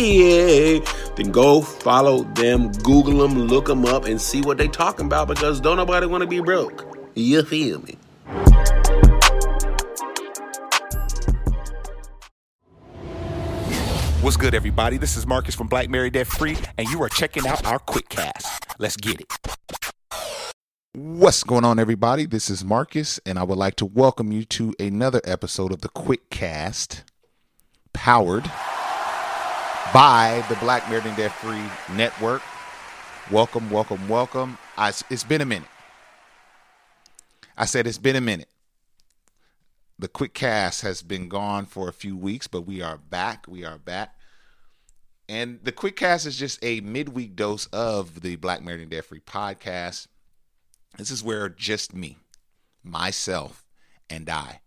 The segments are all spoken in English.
then go follow them, Google them, look them up, and see what they talking about because don't nobody want to be broke. You feel me? What's good, everybody? This is Marcus from Black Married Debt Free, and you are checking out our quick cast. Let's get it. What's going on, everybody? This is Marcus, and I would like to welcome you to another episode of the Quick Cast, powered by the Black Married and Free Network. Welcome, welcome, welcome. I, it's been a minute. I said it's been a minute. The quick cast has been gone for a few weeks, but we are back. We are back. And the quick cast is just a midweek dose of the Black Married and Free podcast. This is where just me, myself, and I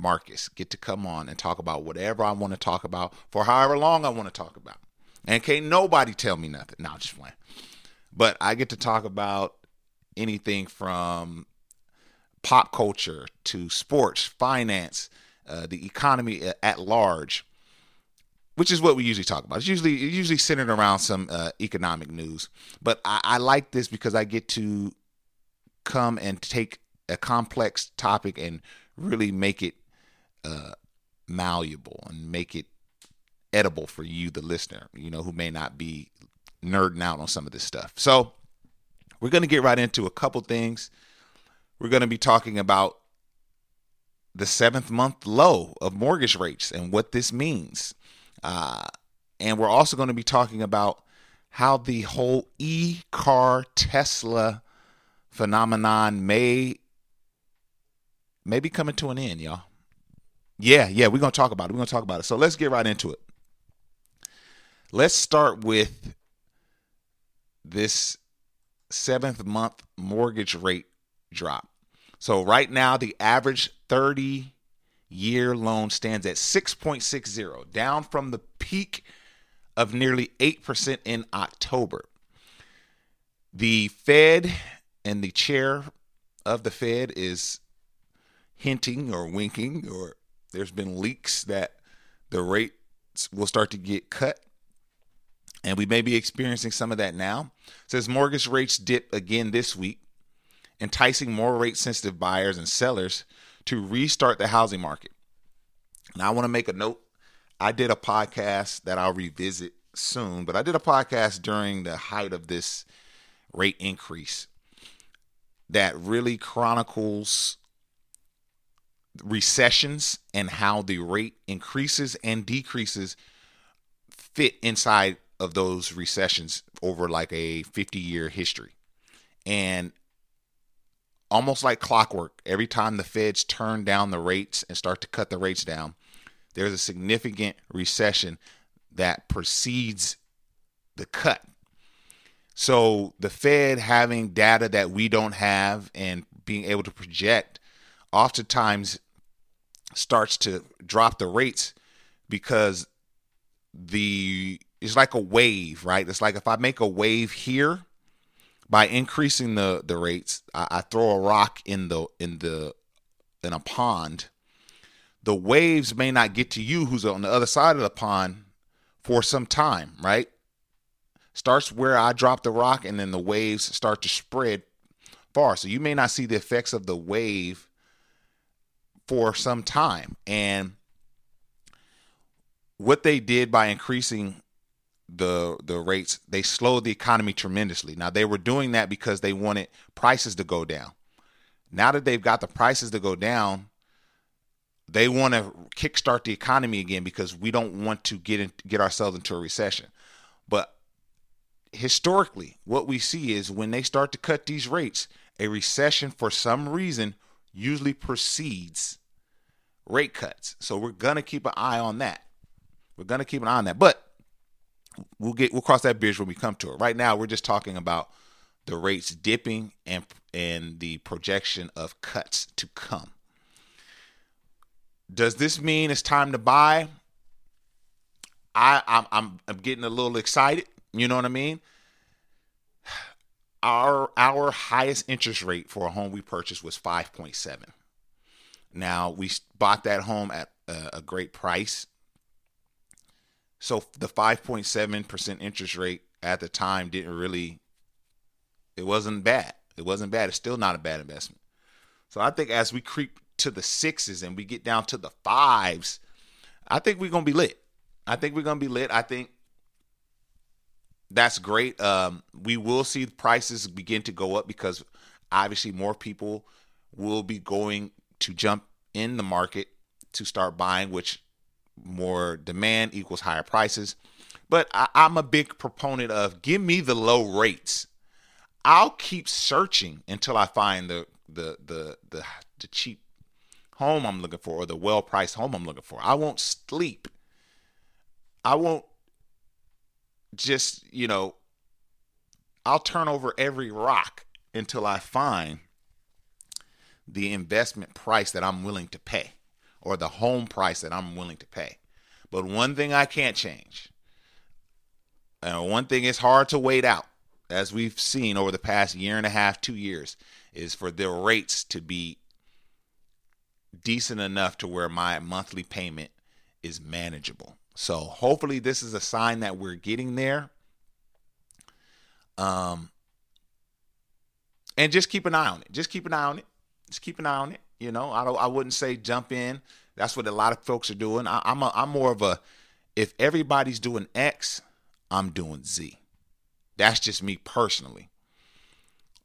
Marcus get to come on and talk about whatever I want to talk about for however long I want to talk about. And can't nobody tell me nothing. No, just playing. But I get to talk about anything from pop culture to sports, finance, uh, the economy at large, which is what we usually talk about. It's usually usually centered around some uh, economic news. But I, I like this because I get to come and take a complex topic and really make it uh, malleable and make it edible for you, the listener, you know, who may not be nerding out on some of this stuff. So we're going to get right into a couple things. We're going to be talking about the seventh month low of mortgage rates and what this means. Uh, and we're also going to be talking about how the whole e car Tesla phenomenon may may be coming to an end, y'all. Yeah, yeah, we're gonna talk about it. We're gonna talk about it. So let's get right into it. Let's start with this seventh month mortgage rate drop. So right now, the average 30 year loan stands at 6.60, down from the peak of nearly 8% in October. The Fed and the chair of the Fed is hinting or winking or there's been leaks that the rates will start to get cut. And we may be experiencing some of that now. It says mortgage rates dip again this week, enticing more rate sensitive buyers and sellers to restart the housing market. Now, I want to make a note. I did a podcast that I'll revisit soon, but I did a podcast during the height of this rate increase that really chronicles recessions and how the rate increases and decreases fit inside of those recessions over like a 50 year history. And almost like clockwork, every time the feds turn down the rates and start to cut the rates down, there's a significant recession that precedes the cut. So the Fed having data that we don't have and being able to project oftentimes starts to drop the rates because the it's like a wave, right? It's like if I make a wave here by increasing the the rates, I, I throw a rock in the in the in a pond. The waves may not get to you who's on the other side of the pond for some time, right? Starts where I drop the rock and then the waves start to spread far. So you may not see the effects of the wave for some time. And what they did by increasing the the rates, they slowed the economy tremendously. Now they were doing that because they wanted prices to go down. Now that they've got the prices to go down, they want to kickstart the economy again because we don't want to get in, get ourselves into a recession. But historically, what we see is when they start to cut these rates, a recession for some reason usually precedes rate cuts. So we're to keep an eye on that. We're to keep an eye on that. But we'll get we'll cross that bridge when we come to it. Right now, we're just talking about the rates dipping and and the projection of cuts to come. Does this mean it's time to buy? I I'm I'm, I'm getting a little excited. You know what I mean? Our our highest interest rate for a home we purchased was 5.7. Now we bought that home at a, a great price. So the 5.7% interest rate at the time didn't really it wasn't bad. It wasn't bad. It's still not a bad investment. So I think as we creep to the sixes and we get down to the fives, I think we're gonna be lit. I think we're gonna be lit. I think that's great. Um, we will see prices begin to go up because obviously more people will be going to jump in the market to start buying, which more demand equals higher prices. But I, I'm a big proponent of give me the low rates. I'll keep searching until I find the the the the, the cheap home I'm looking for or the well priced home I'm looking for. I won't sleep. I won't just, you know, I'll turn over every rock until I find the investment price that I'm willing to pay or the home price that I'm willing to pay. But one thing I can't change, and one thing is hard to wait out, as we've seen over the past year and a half, two years, is for the rates to be decent enough to where my monthly payment is manageable. So hopefully this is a sign that we're getting there. Um and just keep an eye on it. Just keep an eye on it. Just keep an eye on it. You know, I don't I wouldn't say jump in. That's what a lot of folks are doing. I, I'm a, I'm more of a if everybody's doing X, I'm doing Z. That's just me personally.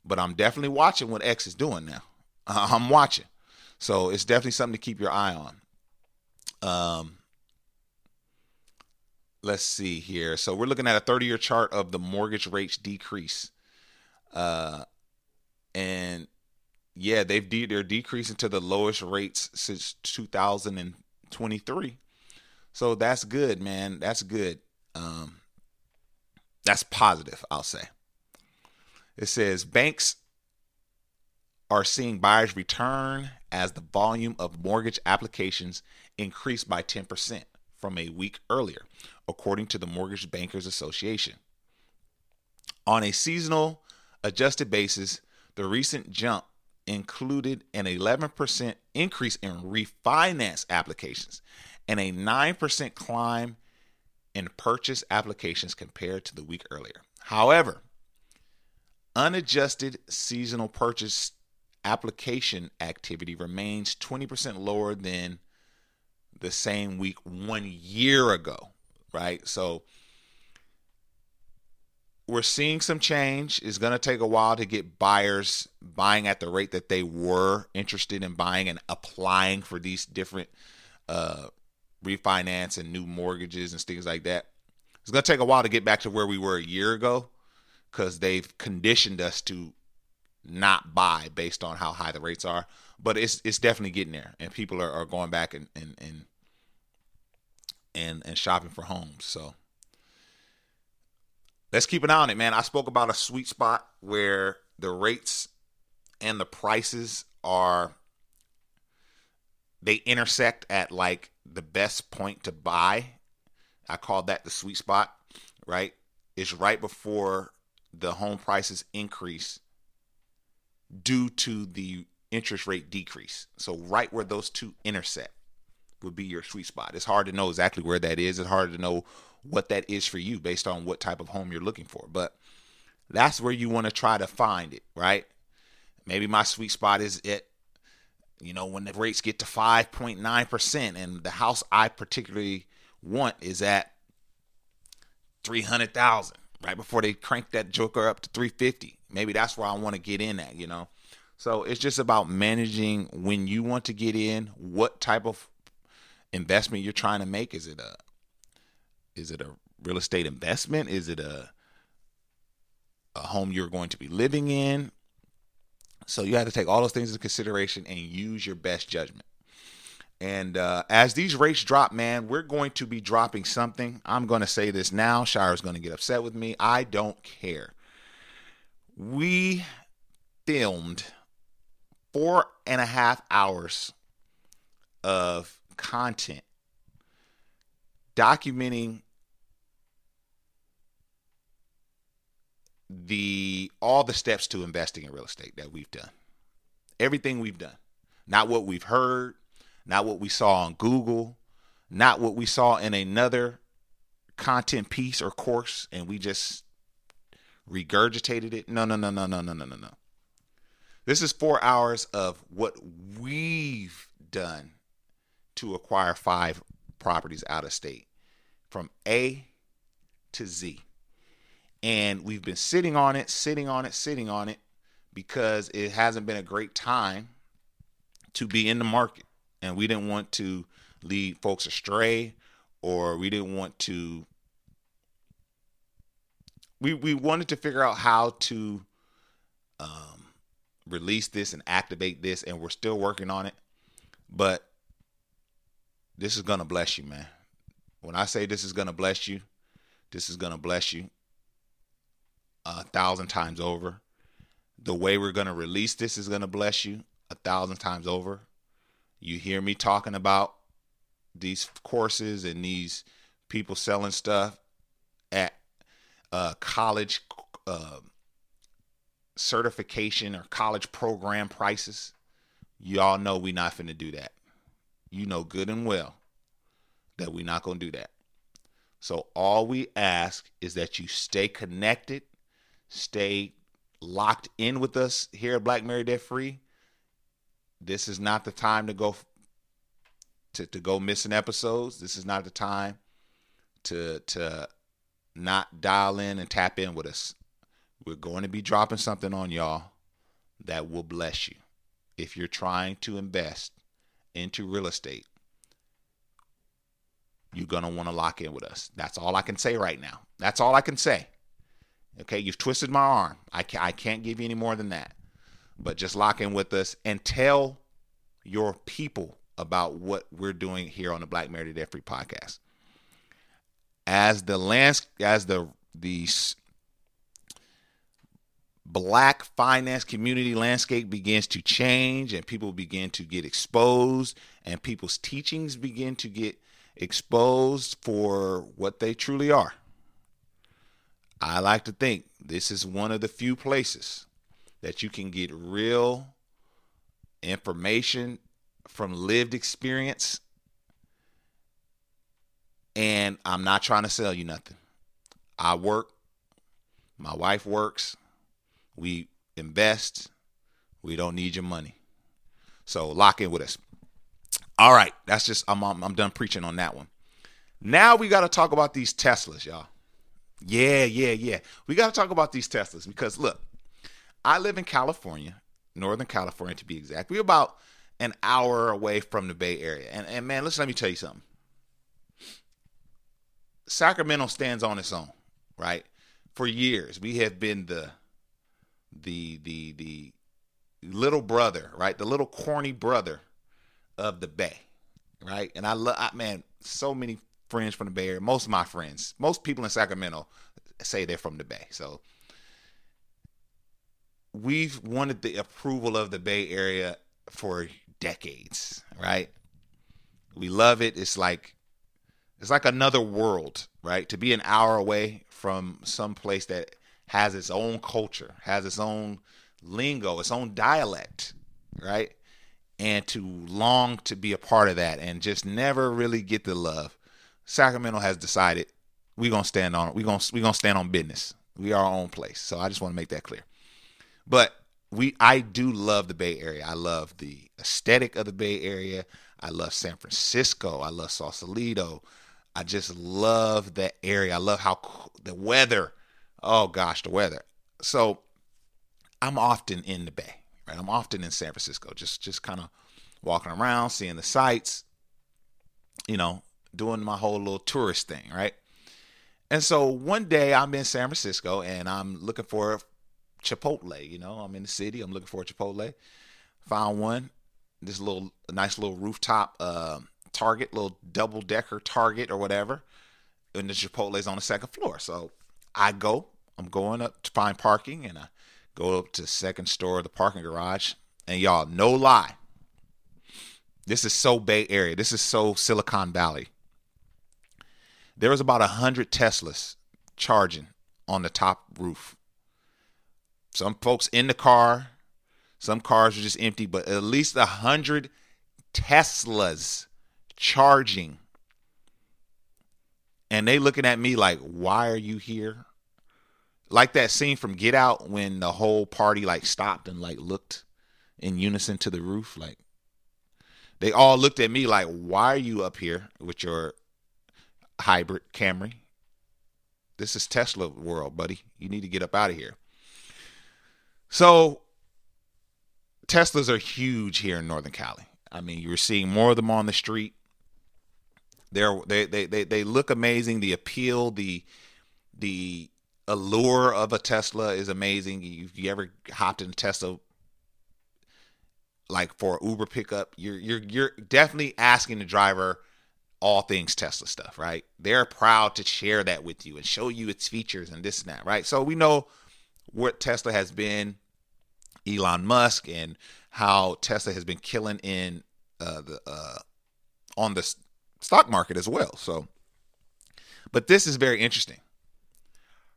But I'm definitely watching what X is doing now. I'm watching. So it's definitely something to keep your eye on. Um, let's see here. So we're looking at a 30 year chart of the mortgage rates decrease. Uh, and yeah, they've de- they're decreasing to the lowest rates since 2023. So that's good, man. That's good. Um, that's positive, I'll say. It says banks are seeing buyers return as the volume of mortgage applications increased by 10% from a week earlier, according to the Mortgage Bankers Association. On a seasonal adjusted basis, the recent jump included an 11% increase in refinance applications and a 9% climb in purchase applications compared to the week earlier. However, unadjusted seasonal purchase application activity remains 20% lower than the same week one year ago, right? So we're seeing some change. It's going to take a while to get buyers buying at the rate that they were interested in buying and applying for these different uh, refinance and new mortgages and things like that. It's going to take a while to get back to where we were a year ago because they've conditioned us to not buy based on how high the rates are. But it's it's definitely getting there, and people are, are going back and and and and and shopping for homes. So let's keep an eye on it, man. I spoke about a sweet spot where the rates and the prices are they intersect at like the best point to buy. I call that the sweet spot, right? It's right before the home prices increase due to the interest rate decrease. So right where those two intersect would be your sweet spot. It's hard to know exactly where that is. It's hard to know what that is for you based on what type of home you're looking for. But that's where you want to try to find it, right? Maybe my sweet spot is it you know when the rates get to 5.9% and the house I particularly want is at 300,000 right before they crank that joker up to 350 maybe that's where I want to get in at, you know. So it's just about managing when you want to get in, what type of investment you're trying to make. Is it a is it a real estate investment? Is it a a home you're going to be living in? So you have to take all those things into consideration and use your best judgment. And uh, as these rates drop, man, we're going to be dropping something. I'm going to say this now. Shire's going to get upset with me. I don't care. We filmed four and a half hours of content documenting the all the steps to investing in real estate that we've done. Everything we've done. Not what we've heard, not what we saw on Google, not what we saw in another content piece or course and we just regurgitated it. No, no, no, no, no, no, no, no, no. This is 4 hours of what we've done to acquire 5 properties out of state from A to Z. And we've been sitting on it, sitting on it, sitting on it because it hasn't been a great time to be in the market. And we didn't want to lead folks astray or we didn't want to we we wanted to figure out how to um, release this and activate this and we're still working on it but this is gonna bless you man when i say this is gonna bless you this is gonna bless you a thousand times over. The way we're to release this is to bless you a thousand times over. You hear me talking about these courses and these people selling stuff at uh, college uh, certification or college program prices. Y'all know we not finna do that. You know good and well that we're not gonna do that. So all we ask is that you stay connected Stay locked in with us here at Black Married Debt Free. This is not the time to go to, to go missing episodes. This is not the time to to not dial in and tap in with us. We're going to be dropping something on y'all that will bless you. If you're trying to invest into real estate, you're going to want to lock in with us. That's all I can say right now. That's all I can say. Okay, you've twisted my arm. I can't, I can't give you any more than that. But just lock in with us and tell your people about what we're doing here on the Black Married Debt Free podcast. As the lands, as the the black finance community landscape begins to change and people begin to get exposed and people's teachings begin to get exposed for what they truly are I like to think this is one of the few places that you can get real information from lived experience. And I'm not trying to sell you nothing. I work, my wife works, we invest, we don't need your money. So lock in with us. All right, that's just I'm I'm, I'm done preaching on that one. Now we got to talk about these Teslas, y'all. Yeah, yeah, yeah. We got to talk about these Teslas because look, I live in California, Northern California to be exact. We're about an hour away from the Bay Area. And, and man, listen, let me tell you something. Sacramento stands on its own, right? For years, we have been the the the the little brother, right? The little corny brother of the Bay, right? And I love, man, so many friends from the Bay Area. Most of my friends, most people in Sacramento say they're from the Bay. So we've wanted the approval of the Bay Area for decades, right? We love it. It's like it's like another world, right? To be an hour away from some place that has its own culture, has its own lingo, its own dialect, right? And to long to be a part of that and just never really get the love. Sacramento has decided we're gonna stand on we're gonna we're gonna stand on business. We are our own place. So I just want to make that clear. But we I do love the Bay Area. I love the aesthetic of the Bay Area. I love San Francisco. I love Sausalito. I just love that area. I love how the weather. Oh gosh, the weather. So I'm often in the Bay, right? I'm often in San Francisco, just just kind of walking around, seeing the sights. You know, doing my whole little tourist thing, right? And so one day I'm in San Francisco and I'm looking for Chipotle. You know, I'm in the city. I'm looking for a Chipotle. Found one this little nice little rooftop uh, Target, little double decker Target or whatever, and the Chipotle is on the second floor. So I go, I'm going up to find parking, and I go up to the second store of the parking garage, and y'all, no lie, this is so Bay Area. This is so Silicon Valley. There was about a hundred Teslas charging on the top roof. Some folks in the car, some cars are just empty, but at least a hundred Teslas charging. And they looking at me like, why are you here? Like that scene from Get Out when the whole party like stopped and like looked in unison to the roof. Like they all looked at me like, why are you up here with your hybrid Camry? This is Tesla world, buddy. You need to get up out of here. So Teslas are huge here in Northern Cali. I mean, you're seeing more of them on the street. They're, they they they they look amazing. The appeal, the the allure of a Tesla is amazing. If you ever hopped in a Tesla, like for Uber pickup, you're you're you're definitely asking the driver all things Tesla stuff, right? They're proud to share that with you and show you its features and this and that, right? So we know what Tesla has been, Elon Musk, and how Tesla has been killing in uh, the uh, on the stock market as well. So, but this is very interesting.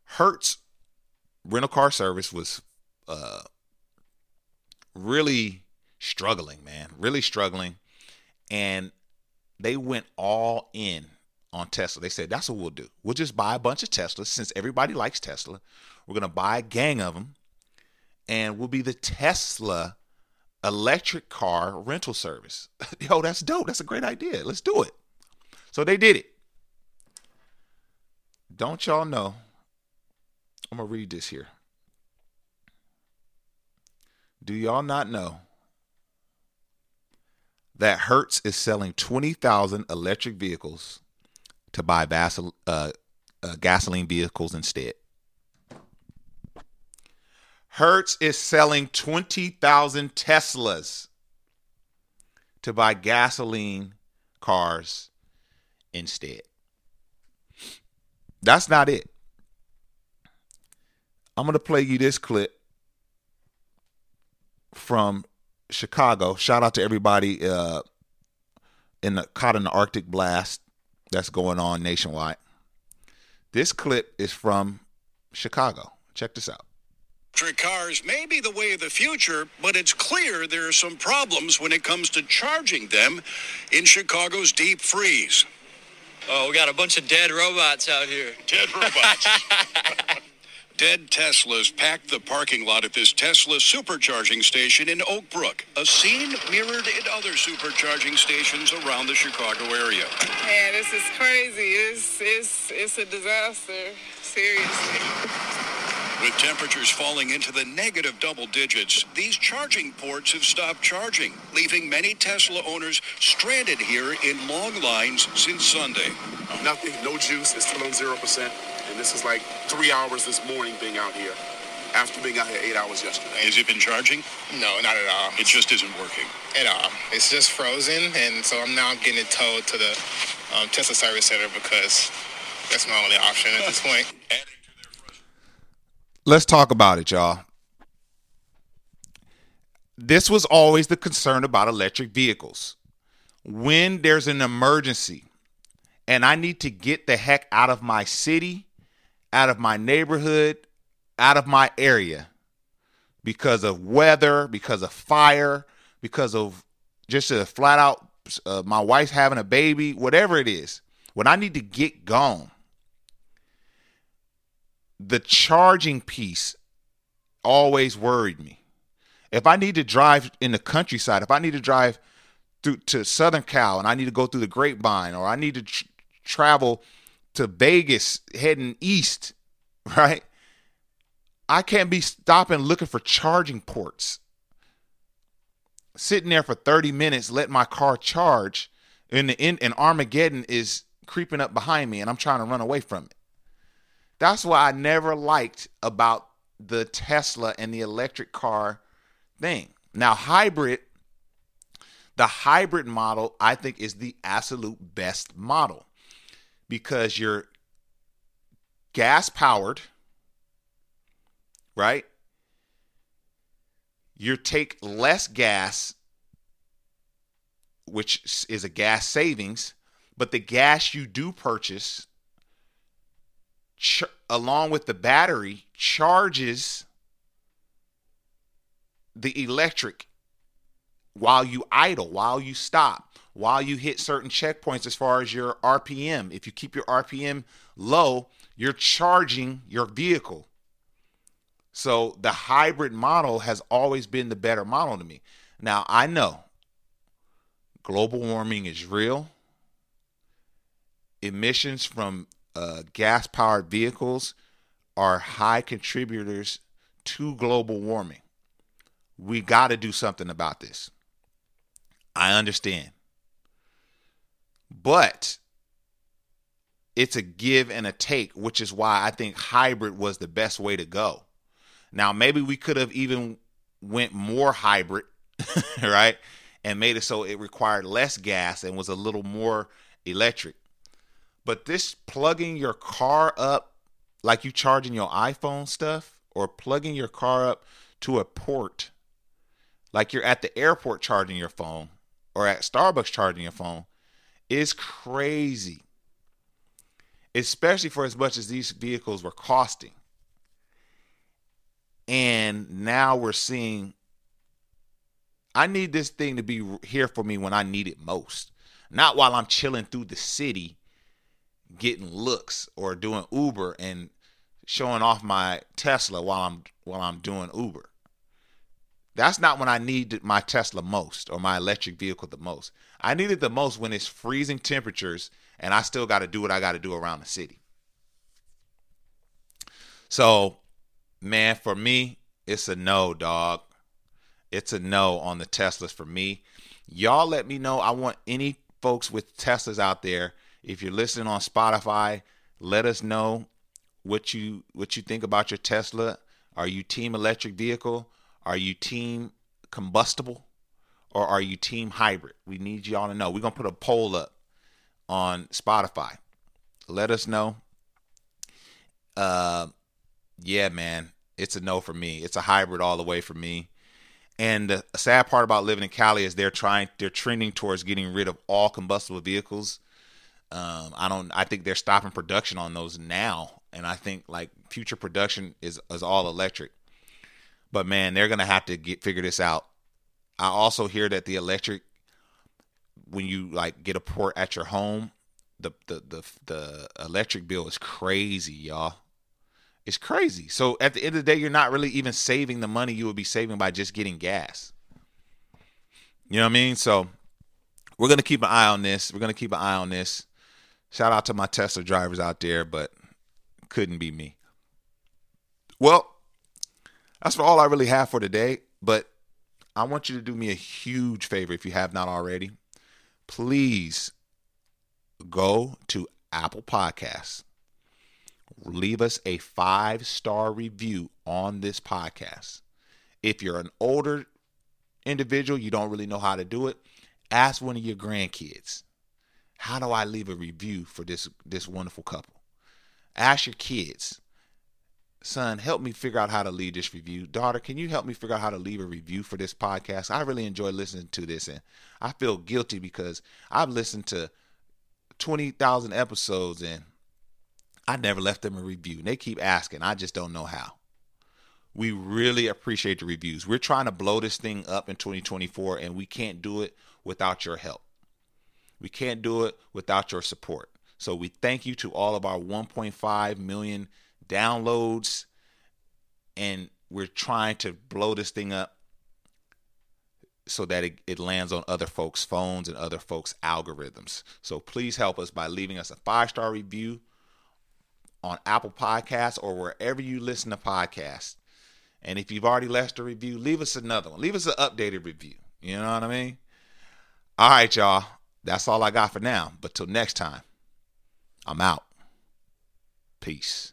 Hertz rental car service was uh, really struggling, man, really struggling, and they went all in on Tesla. They said that's what we'll do. We'll just buy a bunch of Teslas since everybody likes Tesla. We're gonna buy a gang of them, and we'll be the Tesla electric car rental service. Yo, that's dope. That's a great idea. Let's do it. So they did it. Don't y'all know? I'm going to read this here. Do y'all not know that Hertz is selling 20,000 electric vehicles to buy vasel- uh, uh, gasoline vehicles instead? Hertz is selling 20,000 Teslas to buy gasoline cars instead. That's not it. I'm going to play you this clip from Chicago. Shout out to everybody uh, in the caught in the Arctic blast that's going on nationwide. This clip is from Chicago. Check this out. Electric cars may be the way of the future, but it's clear there are some problems when it comes to charging them in Chicago's deep freeze. Oh, we got a bunch of dead robots out here. Dead robots. Dead Teslas packed the parking lot at this Tesla supercharging station in Oak Brook, a scene mirrored in other supercharging stations around the Chicago area. Man, this is crazy. It's it's it's a disaster. Seriously. With temperatures falling into the negative double digits, these charging ports have stopped charging, leaving many Tesla owners stranded here in long lines since Sunday. Nothing, no juice. It's still on zero percent, and this is like three hours this morning being out here. After being out here eight hours yesterday. Has it been charging? No, not at all. It just isn't working. At all. It's just frozen, and so I'm now getting it towed to the um, Tesla Service Center because that's my only option at this point. Let's talk about it, y'all. This was always the concern about electric vehicles. When there's an emergency and I need to get the heck out of my city, out of my neighborhood, out of my area because of weather, because of fire, because of just a flat out uh, my wife's having a baby, whatever it is. When I need to get gone, the charging piece always worried me. If I need to drive in the countryside, if I need to drive through to Southern Cal and I need to go through the Grapevine, or I need to tr- travel to Vegas heading east, right? I can't be stopping looking for charging ports. Sitting there for 30 minutes, let my car charge, and the end, and Armageddon is creeping up behind me, and I'm trying to run away from it. That's why I never liked about the Tesla and the electric car thing. Now, hybrid, The hybrid model, I think, is the absolute best model because you're gas powered, right? You take less gas, which is a gas savings, but the gas you do purchase, ch- along with the battery, charges the electric while you idle, while you stop, while you hit certain checkpoints as far as your RPM. If you keep your RPM low, you're charging your vehicle. So the hybrid model has always been the better model to me. Now, I know global warming is real. Emissions from uh, gas powered vehicles are high contributors to global warming. We got to do something about this. I understand. But it's a give and a take, which is why I think hybrid was the best way to go. Now, maybe we could have even went more hybrid, right? And made it so it required less gas and was a little more electric. But this plugging your car up like you charging your iPhone stuff or plugging your car up to a port like you're at the airport charging your phone or at Starbucks charging your phone is crazy. Especially for as much as these vehicles were costing. And now we're seeing I need this thing to be here for me when I need it most. Not while I'm chilling through the city getting looks or doing Uber and showing off my Tesla while I'm while I'm doing Uber. That's not when I need my Tesla most or my electric vehicle the most. I need it the most when it's freezing temperatures and I still got to do what I got to do around the city. So, man, for me, it's a no, dog. It's a no on the Teslas for me. Y'all let me know. I want any folks with Teslas out there. If you're listening on Spotify, let us know what you what you think about your Tesla. Are you team electric vehicle? Are you team combustible or are you team hybrid? We need y'all to know. We're going to put a poll up on Spotify. Let us know. Uh, yeah, man, it's a no for me. It's a hybrid all the way for me. And the sad part about living in Cali is they're trying, they're trending towards getting rid of all combustible vehicles. Um, I don't, I think they're stopping production on those now, and I think like future production is is all electric. But man, they're gonna have to get figure this out. I also hear that the electric, when you like get a port at your home, the the the the electric bill is crazy, y'all. It's crazy. So at the end of the day, you're not really even saving the money you would be saving by just getting gas. You know what I mean? So we're gonna keep an eye on this. We're gonna keep an eye on this. Shout out to my Tesla drivers out there, but couldn't be me. Well, that's all I really have for today. But I want you to do me a huge favor if you have not already. Please go to Apple Podcasts. Leave us a five star review on this podcast. If you're an older individual, you don't really know how to do it, ask one of your grandkids. How do I leave a review for this this wonderful couple? Ask your kids son, help me figure out how to leave this review. Daughter, can you help me figure out how to leave a review for this podcast? I really enjoy listening to this and I feel guilty because I've listened to 20,000 episodes and I never left them a review. And they keep asking. I just don't know how. We really appreciate the reviews. We're trying to blow this thing up in 2024 and we can't do it without your help. We can't do it without your support. So we thank you to all of our 1.5 million downloads, and we're trying to blow this thing up so that it, it lands on other folks' phones and other folks' algorithms. So please help us by leaving us a five star review on Apple Podcasts or wherever you listen to podcasts. And if you've already left a review, leave us another one. Leave us an updated review. You know what I mean? All right, y'all. That's all I got for now. But till next time, I'm out. Peace.